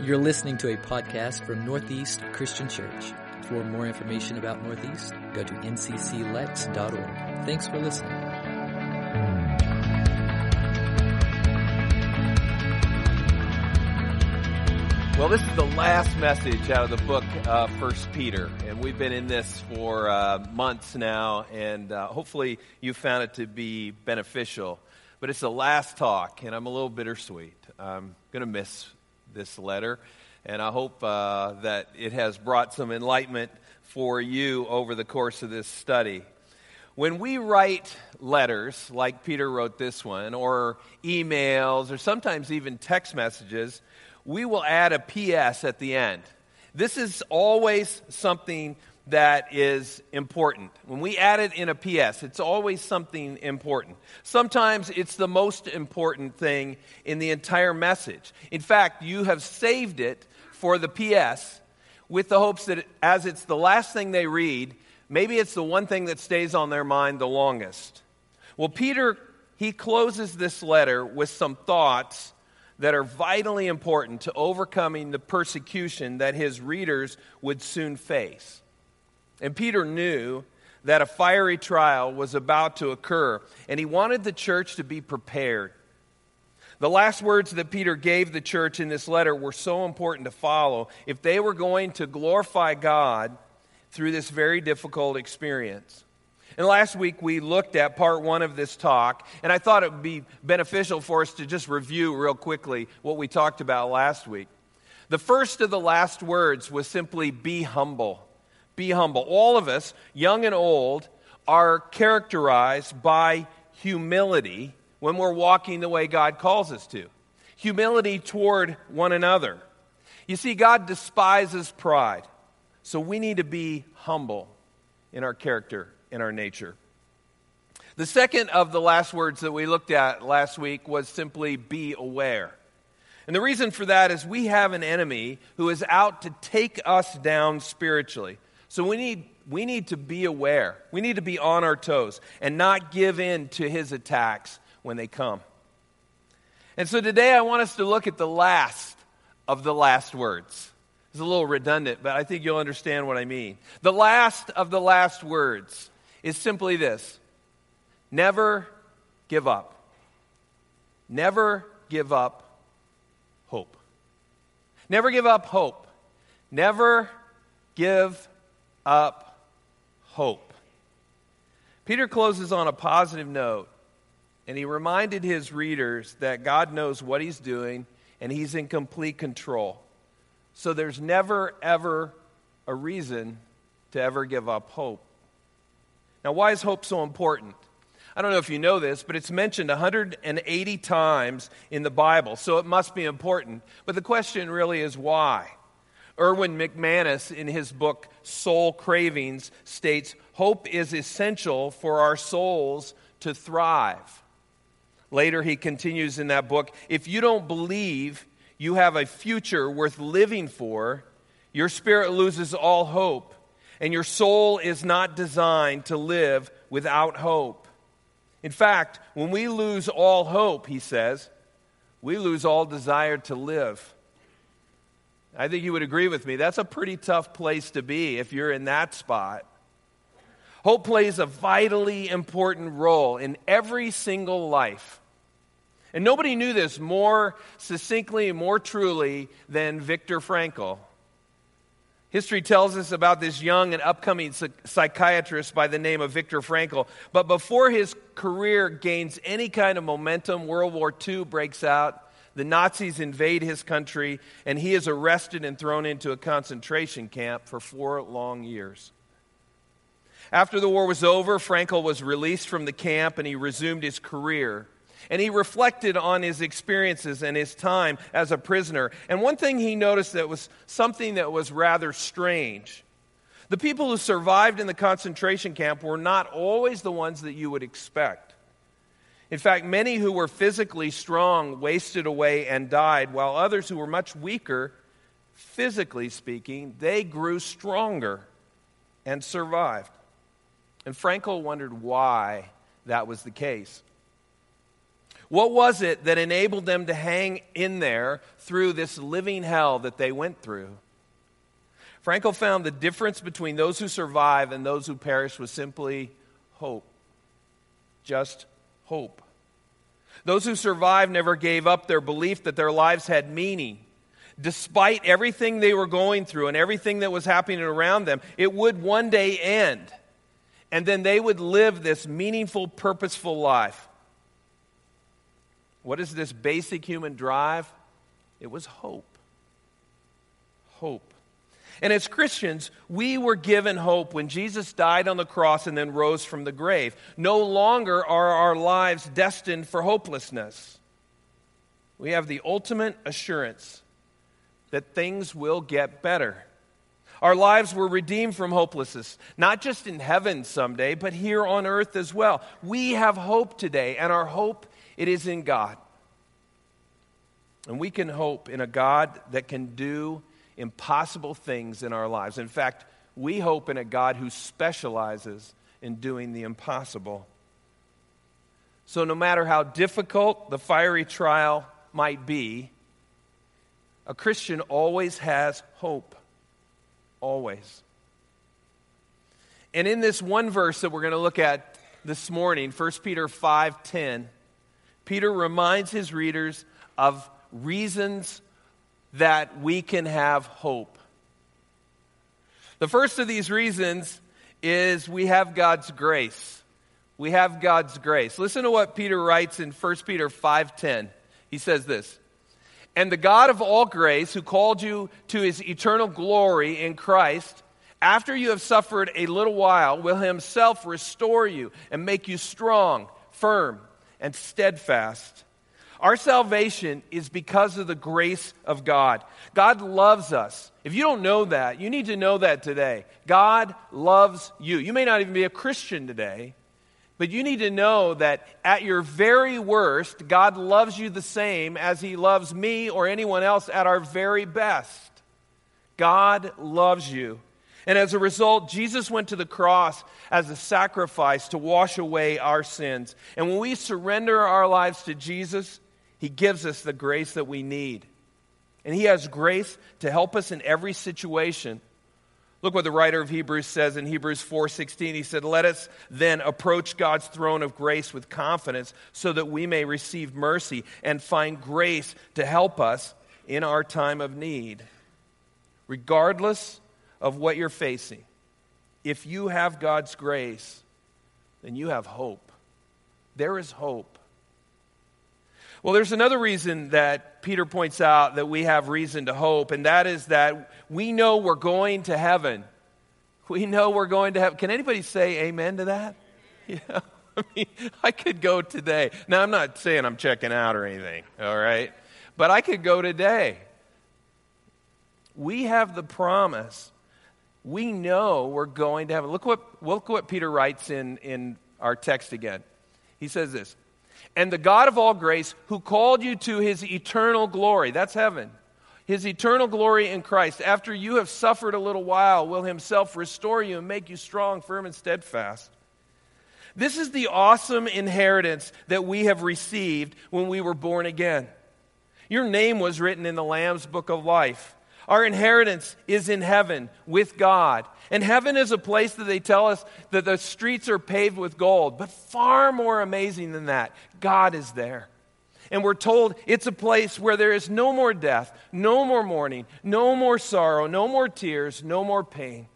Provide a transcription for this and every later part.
You're listening to a podcast from Northeast Christian Church. For more information about Northeast, go to ncclex.org. Thanks for listening. Well, this is the last message out of the book uh, First Peter, and we've been in this for uh, months now, and uh, hopefully you found it to be beneficial. But it's the last talk, and I'm a little bittersweet. I'm going to miss this letter, and I hope uh, that it has brought some enlightenment for you over the course of this study. When we write letters, like Peter wrote this one, or emails, or sometimes even text messages, we will add a PS at the end. This is always something that is important. When we add it in a PS, it's always something important. Sometimes it's the most important thing in the entire message. In fact, you have saved it for the PS with the hopes that as it's the last thing they read, maybe it's the one thing that stays on their mind the longest. Well, Peter, he closes this letter with some thoughts that are vitally important to overcoming the persecution that his readers would soon face. And Peter knew that a fiery trial was about to occur, and he wanted the church to be prepared. The last words that Peter gave the church in this letter were so important to follow if they were going to glorify God through this very difficult experience. And last week we looked at part one of this talk, and I thought it would be beneficial for us to just review real quickly what we talked about last week. The first of the last words was simply be humble. Be humble. All of us, young and old, are characterized by humility when we're walking the way God calls us to. Humility toward one another. You see, God despises pride, so we need to be humble in our character in our nature. The second of the last words that we looked at last week was simply be aware. And the reason for that is we have an enemy who is out to take us down spiritually. So we need, we need to be aware. We need to be on our toes and not give in to his attacks when they come. And so today I want us to look at the last of the last words. It's a little redundant, but I think you'll understand what I mean. The last of the last words is simply this never give up. Never give up hope. Never give up hope. Never give up hope. Peter closes on a positive note, and he reminded his readers that God knows what he's doing and he's in complete control. So there's never, ever a reason to ever give up hope. Now, why is hope so important? I don't know if you know this, but it's mentioned 180 times in the Bible, so it must be important. But the question really is why? Erwin McManus, in his book Soul Cravings, states hope is essential for our souls to thrive. Later, he continues in that book if you don't believe you have a future worth living for, your spirit loses all hope and your soul is not designed to live without hope. In fact, when we lose all hope, he says, we lose all desire to live. I think you would agree with me. That's a pretty tough place to be if you're in that spot. Hope plays a vitally important role in every single life. And nobody knew this more succinctly more truly than Viktor Frankl. History tells us about this young and upcoming psychiatrist by the name of Viktor Frankl. But before his career gains any kind of momentum, World War II breaks out. The Nazis invade his country, and he is arrested and thrown into a concentration camp for four long years. After the war was over, Frankl was released from the camp and he resumed his career. And he reflected on his experiences and his time as a prisoner. And one thing he noticed that was something that was rather strange. The people who survived in the concentration camp were not always the ones that you would expect. In fact, many who were physically strong wasted away and died, while others who were much weaker, physically speaking, they grew stronger and survived. And Frankl wondered why that was the case. What was it that enabled them to hang in there through this living hell that they went through? Frankl found the difference between those who survive and those who perish was simply hope. Just hope. Those who survived never gave up their belief that their lives had meaning. Despite everything they were going through and everything that was happening around them, it would one day end. And then they would live this meaningful, purposeful life. What is this basic human drive? It was hope. Hope. And as Christians, we were given hope when Jesus died on the cross and then rose from the grave. No longer are our lives destined for hopelessness. We have the ultimate assurance that things will get better. Our lives were redeemed from hopelessness, not just in heaven someday, but here on earth as well. We have hope today, and our hope it is in God. And we can hope in a God that can do impossible things in our lives. In fact, we hope in a God who specializes in doing the impossible. So, no matter how difficult the fiery trial might be, a Christian always has hope. Always. And in this one verse that we're going to look at this morning, 1 Peter 5:10, Peter reminds his readers of reasons that we can have hope. The first of these reasons is we have God's grace. We have God's grace. Listen to what Peter writes in 1 Peter 5:10. He says this: "And the God of all grace, who called you to his eternal glory in Christ, after you have suffered a little while, will himself restore you and make you strong, firm, and steadfast." Our salvation is because of the grace of God. God loves us. If you don't know that, you need to know that today. God loves you. You may not even be a Christian today, but you need to know that at your very worst, God loves you the same as He loves me or anyone else at our very best. God loves you. And as a result, Jesus went to the cross as a sacrifice to wash away our sins. And when we surrender our lives to Jesus, he gives us the grace that we need. And He has grace to help us in every situation. Look what the writer of Hebrews says in Hebrews 4:16. He said, "Let us then approach God's throne of grace with confidence so that we may receive mercy and find grace to help us in our time of need." Regardless of what you're facing, if you have God's grace, then you have hope. There is hope. Well, there's another reason that Peter points out that we have reason to hope, and that is that we know we're going to heaven. We know we're going to heaven. Can anybody say amen to that? Yeah. I mean, I could go today. Now, I'm not saying I'm checking out or anything, all right? But I could go today. We have the promise. We know we're going to heaven. Look what, look what Peter writes in, in our text again. He says this and the God of all grace, who called you to his eternal glory. That's heaven. His eternal glory in Christ. After you have suffered a little while, will himself restore you and make you strong, firm, and steadfast. This is the awesome inheritance that we have received when we were born again. Your name was written in the Lamb's book of life. Our inheritance is in heaven with God. And heaven is a place that they tell us that the streets are paved with gold. But far more amazing than that, God is there. And we're told it's a place where there is no more death, no more mourning, no more sorrow, no more tears, no more pain.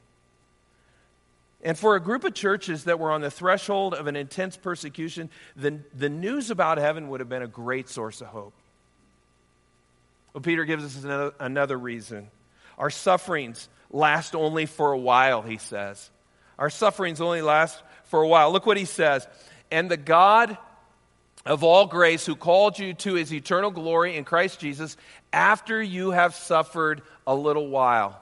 And for a group of churches that were on the threshold of an intense persecution, the, the news about heaven would have been a great source of hope. Well, Peter gives us another, another reason. Our sufferings last only for a while, he says. Our sufferings only last for a while. Look what he says. And the God of all grace, who called you to his eternal glory in Christ Jesus, after you have suffered a little while,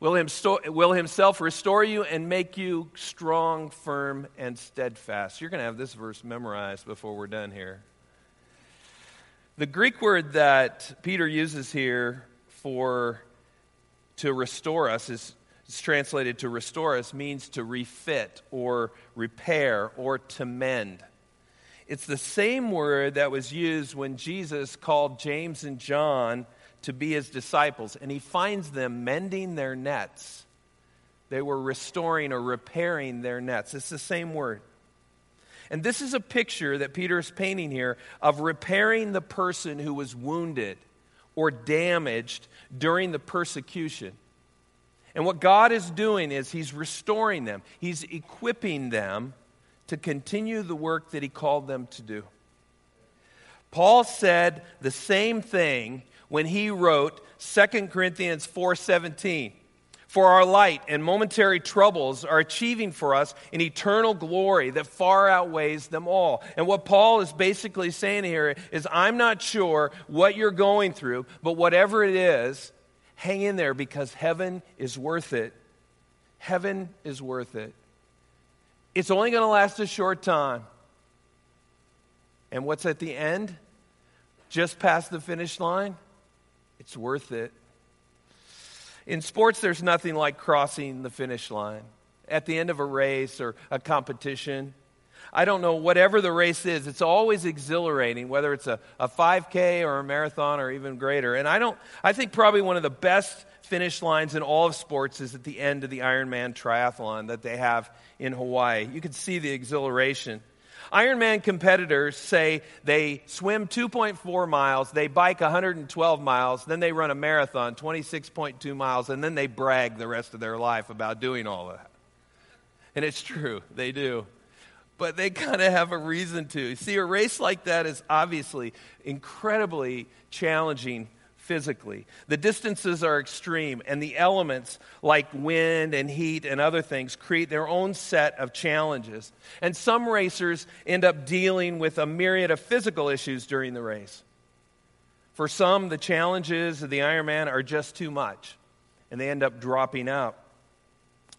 will, himself restore you and make you strong, firm, and steadfast. You're going to have this verse memorized before we're done here. The Greek word that Peter uses here for to restore us is translated to restore us means to refit or repair or to mend. It's the same word that was used when Jesus called James and John to be his disciples, and he finds them mending their nets. They were restoring or repairing their nets. It's the same word. And this is a picture that Peter is painting here of repairing the person who was wounded or damaged during the persecution. And what God is doing is He's restoring them, He's equipping them to continue the work that He called them to do. Paul said the same thing when he wrote 2 Corinthians 4:17. For our light and momentary troubles are achieving for us an eternal glory that far outweighs them all. And what Paul is basically saying here is I'm not sure what you're going through, but whatever it is, hang in there because heaven is worth it. Heaven is worth it. It's only going to last a short time. And what's at the end? Just past the finish line? It's worth it. In sports, there's nothing like crossing the finish line. At the end of a race or a competition, I don't know, whatever the race is, it's always exhilarating, whether it's a, a 5K or a marathon or even greater. And I don't, I think probably one of the best finish lines in all of sports is at the end of the Ironman triathlon that they have in Hawaii. You can see the exhilaration. Ironman competitors say they swim 2.4 miles, they bike 112 miles, then they run a marathon, 26.2 miles, and then they brag the rest of their life about doing all of that. And it's true, they do. But they kind of have a reason to. See, a race like that is obviously incredibly challenging physically. The distances are extreme, and the elements like wind and heat and other things create their own set of challenges. And some racers end up dealing with a myriad of physical issues during the race. For some, the challenges of the Ironman are just too much, and they end up dropping out.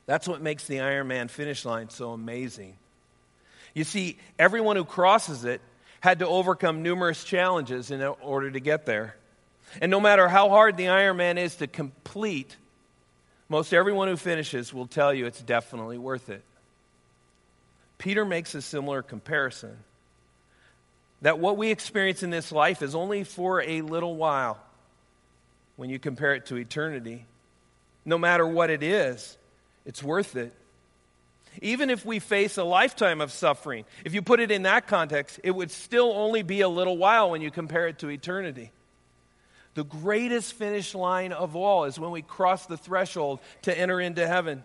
That's what makes the Ironman finish line so amazing. You see, everyone who crosses it had to overcome numerous challenges in order to get there. And no matter how hard the Ironman is to complete, most everyone who finishes will tell you it's definitely worth it. Peter makes a similar comparison that what we experience in this life is only for a little while when you compare it to eternity. No matter what it is, it's worth it. Even if we face a lifetime of suffering, if you put it in that context, it would still only be a little while when you compare it to eternity. The greatest finish line of all is when we cross the threshold to enter into heaven.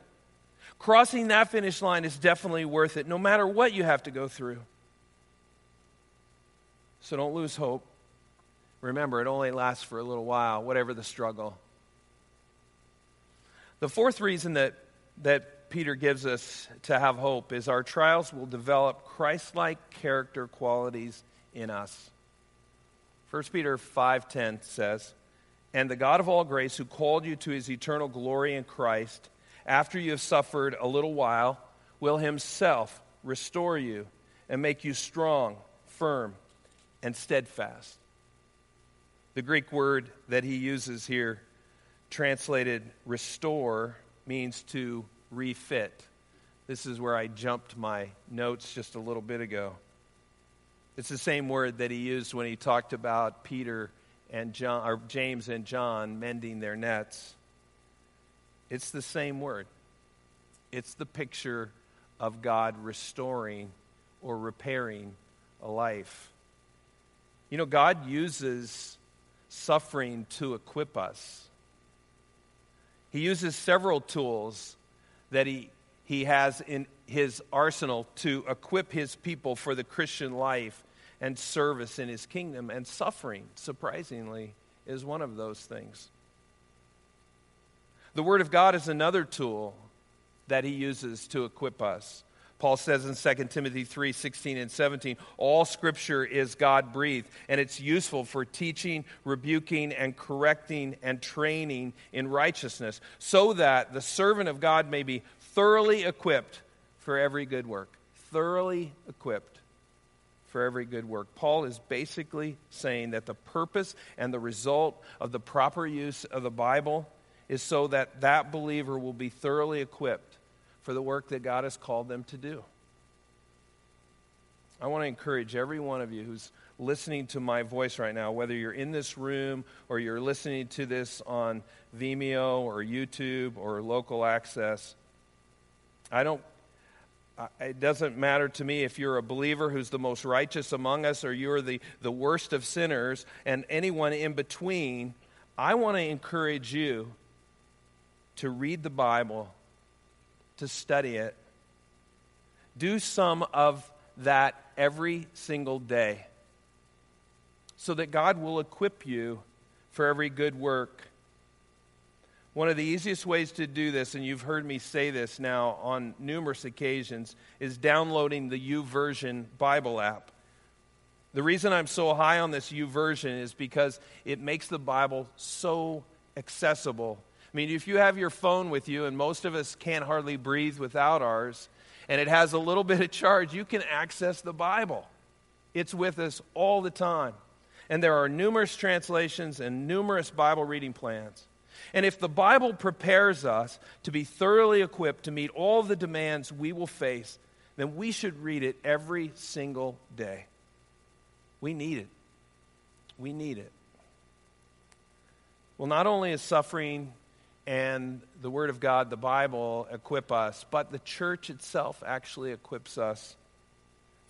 Crossing that finish line is definitely worth it, no matter what you have to go through. So don't lose hope. Remember, it only lasts for a little while, whatever the struggle. The fourth reason that, that Peter gives us to have hope is our trials will develop Christ like character qualities in us. 1 Peter 5:10 says, "And the God of all grace who called you to his eternal glory in Christ, after you have suffered a little while, will himself restore you and make you strong, firm, and steadfast." The Greek word that he uses here translated restore means to refit. This is where I jumped my notes just a little bit ago. It's the same word that he used when he talked about Peter and John, or James and John mending their nets. It's the same word. It's the picture of God restoring or repairing a life. You know, God uses suffering to equip us. He uses several tools that he, he has in his arsenal to equip his people for the Christian life and service in his kingdom. And suffering, surprisingly, is one of those things. The Word of God is another tool that he uses to equip us. Paul says in 2 Timothy 3 16 and 17, all scripture is God breathed, and it's useful for teaching, rebuking, and correcting and training in righteousness, so that the servant of God may be thoroughly equipped for every good work. Thoroughly equipped for every good work. Paul is basically saying that the purpose and the result of the proper use of the Bible is so that that believer will be thoroughly equipped for the work that God has called them to do. I want to encourage every one of you who's listening to my voice right now, whether you're in this room or you're listening to this on Vimeo or YouTube or local access. I don't it doesn't matter to me if you're a believer who's the most righteous among us or you're the, the worst of sinners and anyone in between. I want to encourage you to read the Bible, to study it. Do some of that every single day so that God will equip you for every good work. One of the easiest ways to do this, and you've heard me say this now on numerous occasions, is downloading the YouVersion Bible app. The reason I'm so high on this YouVersion is because it makes the Bible so accessible. I mean, if you have your phone with you, and most of us can't hardly breathe without ours, and it has a little bit of charge, you can access the Bible. It's with us all the time. And there are numerous translations and numerous Bible reading plans. And if the Bible prepares us to be thoroughly equipped to meet all the demands we will face, then we should read it every single day. We need it. We need it. Well, not only is suffering and the Word of God, the Bible, equip us, but the church itself actually equips us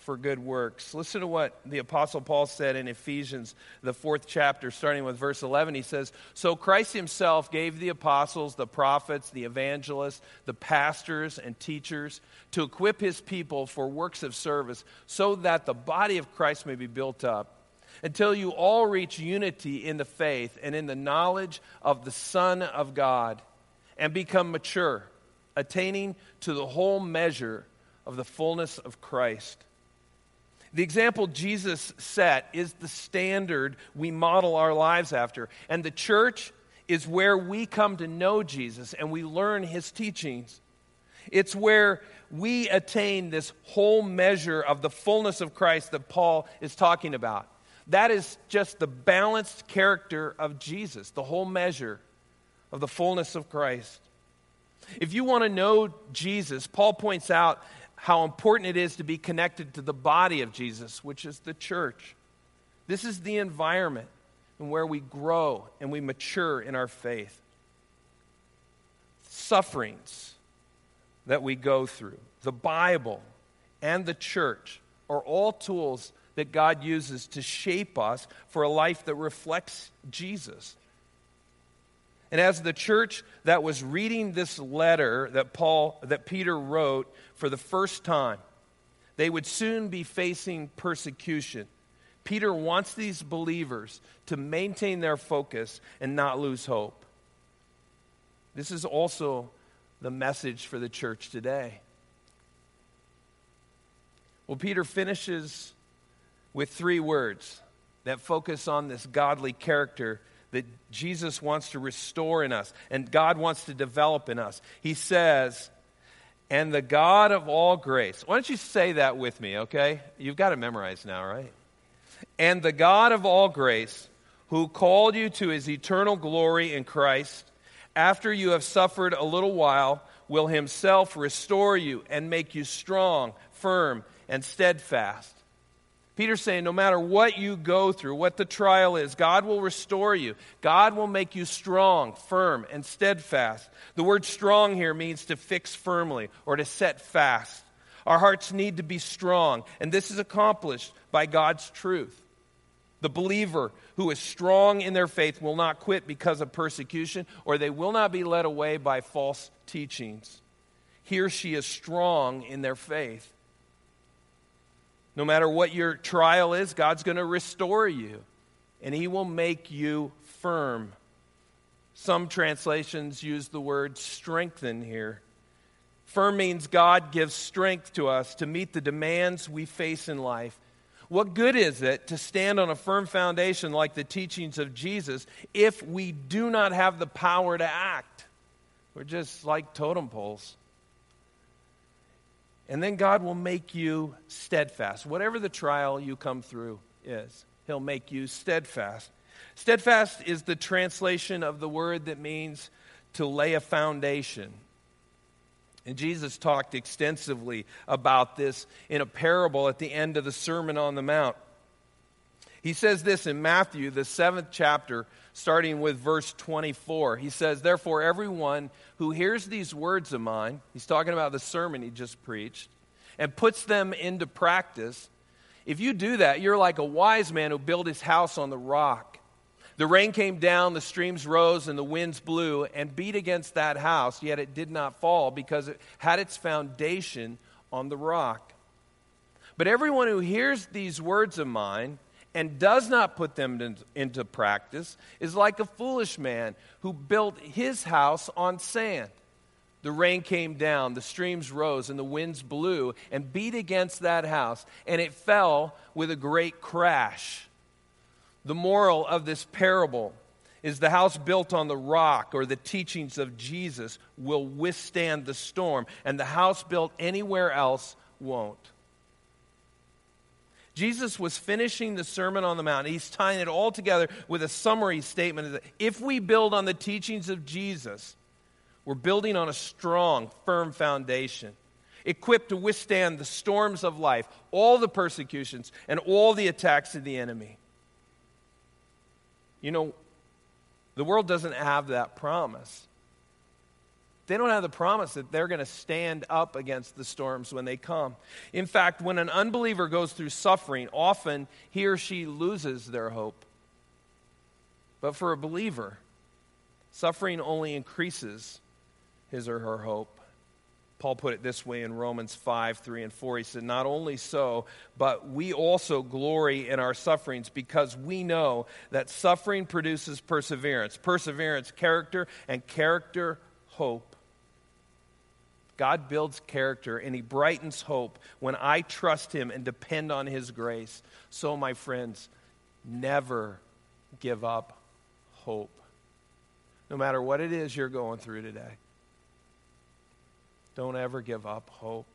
for good works. Listen to what the Apostle Paul said in Ephesians, the fourth chapter, starting with verse 11. He says, So Christ himself gave the apostles, the prophets, the evangelists, the pastors, and teachers to equip his people for works of service, so that the body of Christ may be built up until you all reach unity in the faith and in the knowledge of the Son of God and become mature, attaining to the whole measure of the fullness of Christ. The example Jesus set is the standard we model our lives after. And the church is where we come to know Jesus and we learn his teachings. It's where we attain this whole measure of the fullness of Christ that Paul is talking about. That is just the balanced character of Jesus, the whole measure of the fullness of Christ. If you want to know Jesus, Paul points out how important it is to be connected to the body of Jesus, which is the church. This is the environment and where we grow and we mature in our faith. Sufferings that we go through, the Bible, and the church are all tools that God uses to shape us for a life that reflects Jesus. And as the church that was reading this letter that Paul that Peter wrote for the first time, they would soon be facing persecution. Peter wants these believers to maintain their focus and not lose hope. This is also the message for the church today. Well, Peter finishes with three words that focus on this godly character that Jesus wants to restore in us and God wants to develop in us. He says, and the God of all grace. Why don't you say that with me, okay? You've got to memorize now, right? And the God of all grace, who called you to his eternal glory in Christ, after you have suffered a little while, will himself restore you and make you strong, firm, and steadfast. Peter's saying, no matter what you go through, what the trial is, God will restore you. God will make you strong, firm, and steadfast. The word strong here means to fix firmly or to set fast. Our hearts need to be strong, and this is accomplished by God's truth. The believer who is strong in their faith will not quit because of persecution, or they will not be led away by false teachings. He or she is strong in their faith. No matter what your trial is, God's going to restore you and He will make you firm. Some translations use the word strengthen here. Firm means God gives strength to us to meet the demands we face in life. What good is it to stand on a firm foundation like the teachings of Jesus if we do not have the power to act? We're just like totem poles. And then God will make you steadfast. Whatever the trial you come through is, He'll make you steadfast. Steadfast is the translation of the word that means to lay a foundation. And Jesus talked extensively about this in a parable at the end of the Sermon on the Mount. He says this in Matthew, the seventh chapter, starting with verse 24. He says, Therefore, everyone who hears these words of mine, he's talking about the sermon he just preached, and puts them into practice, if you do that, you're like a wise man who built his house on the rock. The rain came down, the streams rose, and the winds blew and beat against that house, yet it did not fall because it had its foundation on the rock. But everyone who hears these words of mine and does not put them into practice is like a foolish man who built his house on sand. The rain came down, the streams rose, and the winds blew and beat against that house, and it fell with a great crash. The moral of this parable is the house built on the rock or the teachings of Jesus will withstand the storm, and the house built anywhere else won't. Jesus was finishing the Sermon on the Mount. He's tying it all together with a summary statement that if we build on the teachings of Jesus, we're building on a strong, firm foundation, equipped to withstand the storms of life, all the persecutions, and all the attacks of the enemy. You know, the world doesn't have that promise. They don't have the promise that they're going to stand up against the storms when they come. In fact, when an unbeliever goes through suffering, often he or she loses their hope. But for a believer, suffering only increases his or her hope. Paul put it this way in Romans 5 3 and 4. He said, Not only so, but we also glory in our sufferings because we know that suffering produces perseverance, perseverance, character, and character, hope. God builds character and He brightens hope when I trust Him and depend on His grace. So, my friends, never give up hope. No matter what it is you're going through today, don't ever give up hope.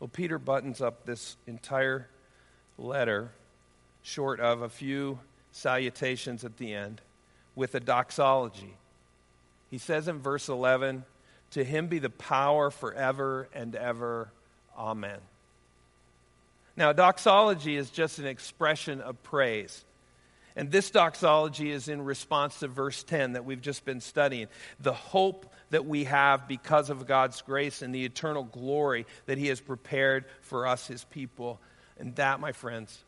Well, Peter buttons up this entire letter, short of a few salutations at the end, with a doxology. He says in verse 11, To him be the power forever and ever. Amen. Now, doxology is just an expression of praise. And this doxology is in response to verse 10 that we've just been studying. The hope that we have because of God's grace and the eternal glory that He has prepared for us, His people. And that, my friends,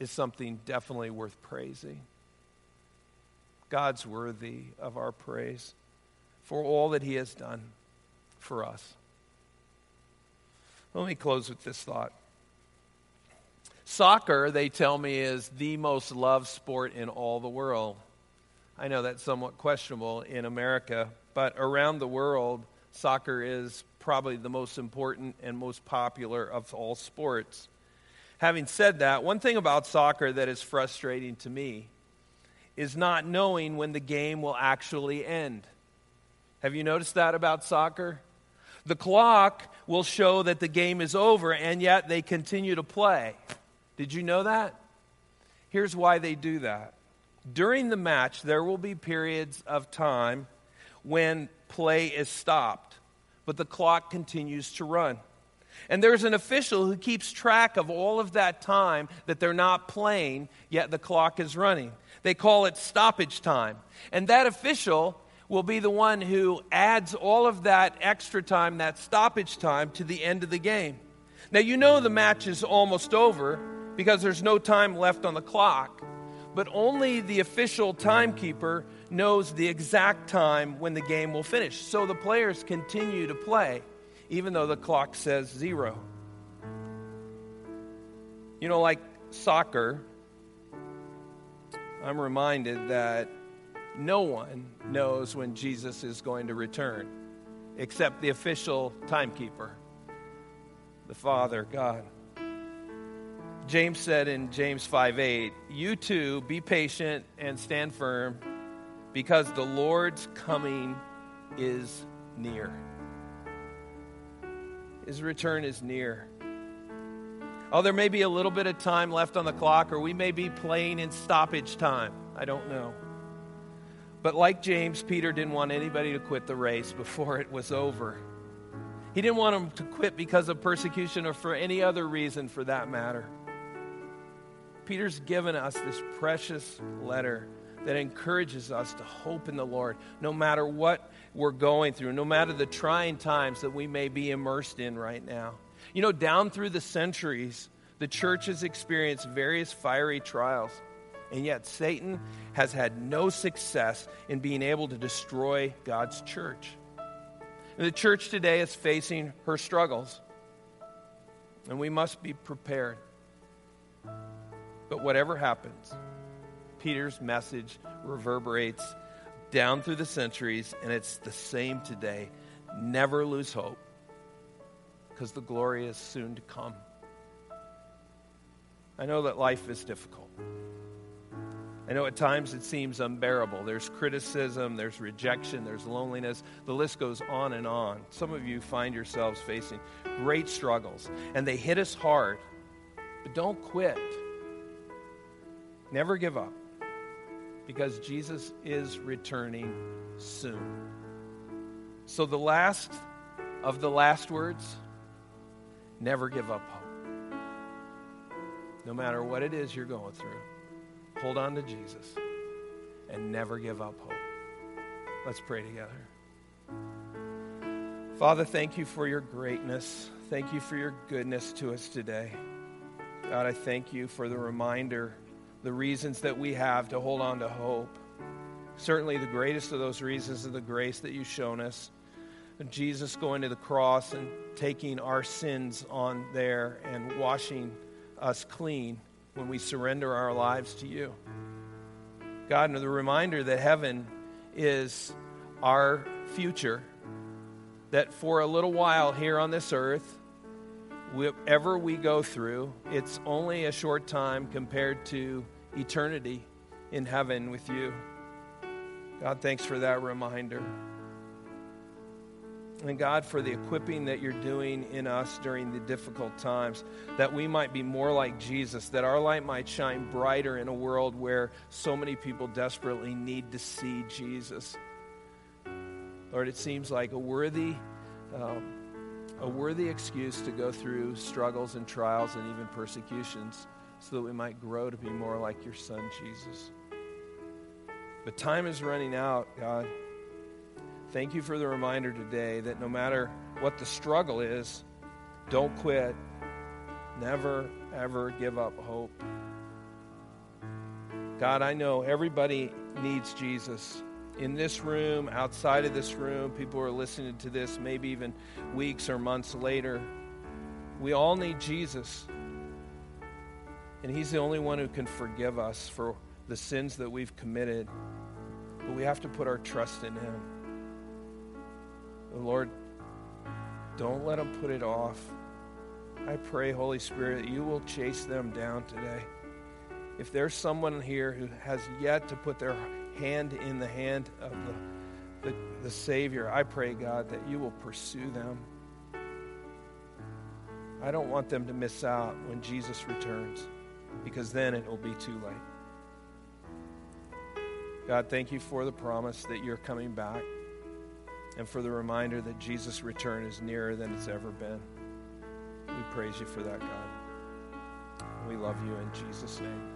is something definitely worth praising. God's worthy of our praise for all that He has done for us. Let me close with this thought. Soccer, they tell me, is the most loved sport in all the world. I know that's somewhat questionable in America, but around the world, soccer is probably the most important and most popular of all sports. Having said that, one thing about soccer that is frustrating to me is not knowing when the game will actually end. Have you noticed that about soccer? The clock will show that the game is over, and yet they continue to play. Did you know that? Here's why they do that. During the match, there will be periods of time when play is stopped, but the clock continues to run. And there's an official who keeps track of all of that time that they're not playing, yet the clock is running. They call it stoppage time. And that official will be the one who adds all of that extra time, that stoppage time, to the end of the game. Now, you know the match is almost over because there's no time left on the clock, but only the official timekeeper knows the exact time when the game will finish. So the players continue to play, even though the clock says zero. You know, like soccer, I'm reminded that no one knows when Jesus is going to return except the official timekeeper, the Father, God. James said in James 5 8, You too be patient and stand firm because the Lord's coming is near. His return is near. Oh, there may be a little bit of time left on the clock, or we may be playing in stoppage time. I don't know. But like James, Peter didn't want anybody to quit the race before it was over. He didn't want them to quit because of persecution or for any other reason for that matter. Peter's given us this precious letter that encourages us to hope in the Lord no matter what we're going through, no matter the trying times that we may be immersed in right now. You know, down through the centuries, the church has experienced various fiery trials, and yet Satan has had no success in being able to destroy God's church. And the church today is facing her struggles, and we must be prepared. But whatever happens, Peter's message reverberates down through the centuries, and it's the same today. Never lose hope, because the glory is soon to come. I know that life is difficult. I know at times it seems unbearable. There's criticism, there's rejection, there's loneliness. The list goes on and on. Some of you find yourselves facing great struggles, and they hit us hard. But don't quit. Never give up because Jesus is returning soon. So, the last of the last words never give up hope. No matter what it is you're going through, hold on to Jesus and never give up hope. Let's pray together. Father, thank you for your greatness. Thank you for your goodness to us today. God, I thank you for the reminder the reasons that we have to hold on to hope. Certainly, the greatest of those reasons is the grace that you've shown us. Jesus going to the cross and taking our sins on there and washing us clean when we surrender our lives to you. God, and the reminder that heaven is our future, that for a little while here on this earth, whatever we go through, it's only a short time compared to eternity in heaven with you. God, thanks for that reminder. And God, for the equipping that you're doing in us during the difficult times, that we might be more like Jesus, that our light might shine brighter in a world where so many people desperately need to see Jesus. Lord, it seems like a worthy, um, a worthy excuse to go through struggles and trials and even persecutions so that we might grow to be more like your Son, Jesus. But time is running out, God. Thank you for the reminder today that no matter what the struggle is, don't quit. Never, ever give up hope. God, I know everybody needs Jesus. In this room, outside of this room, people are listening to this maybe even weeks or months later. We all need Jesus. And He's the only one who can forgive us for the sins that we've committed. But we have to put our trust in Him. Lord, don't let them put it off. I pray, Holy Spirit, that you will chase them down today. If there's someone here who has yet to put their hand in the hand of the, the, the Savior, I pray, God, that you will pursue them. I don't want them to miss out when Jesus returns because then it will be too late. God, thank you for the promise that you're coming back and for the reminder that Jesus' return is nearer than it's ever been. We praise you for that, God. We love you in Jesus' name.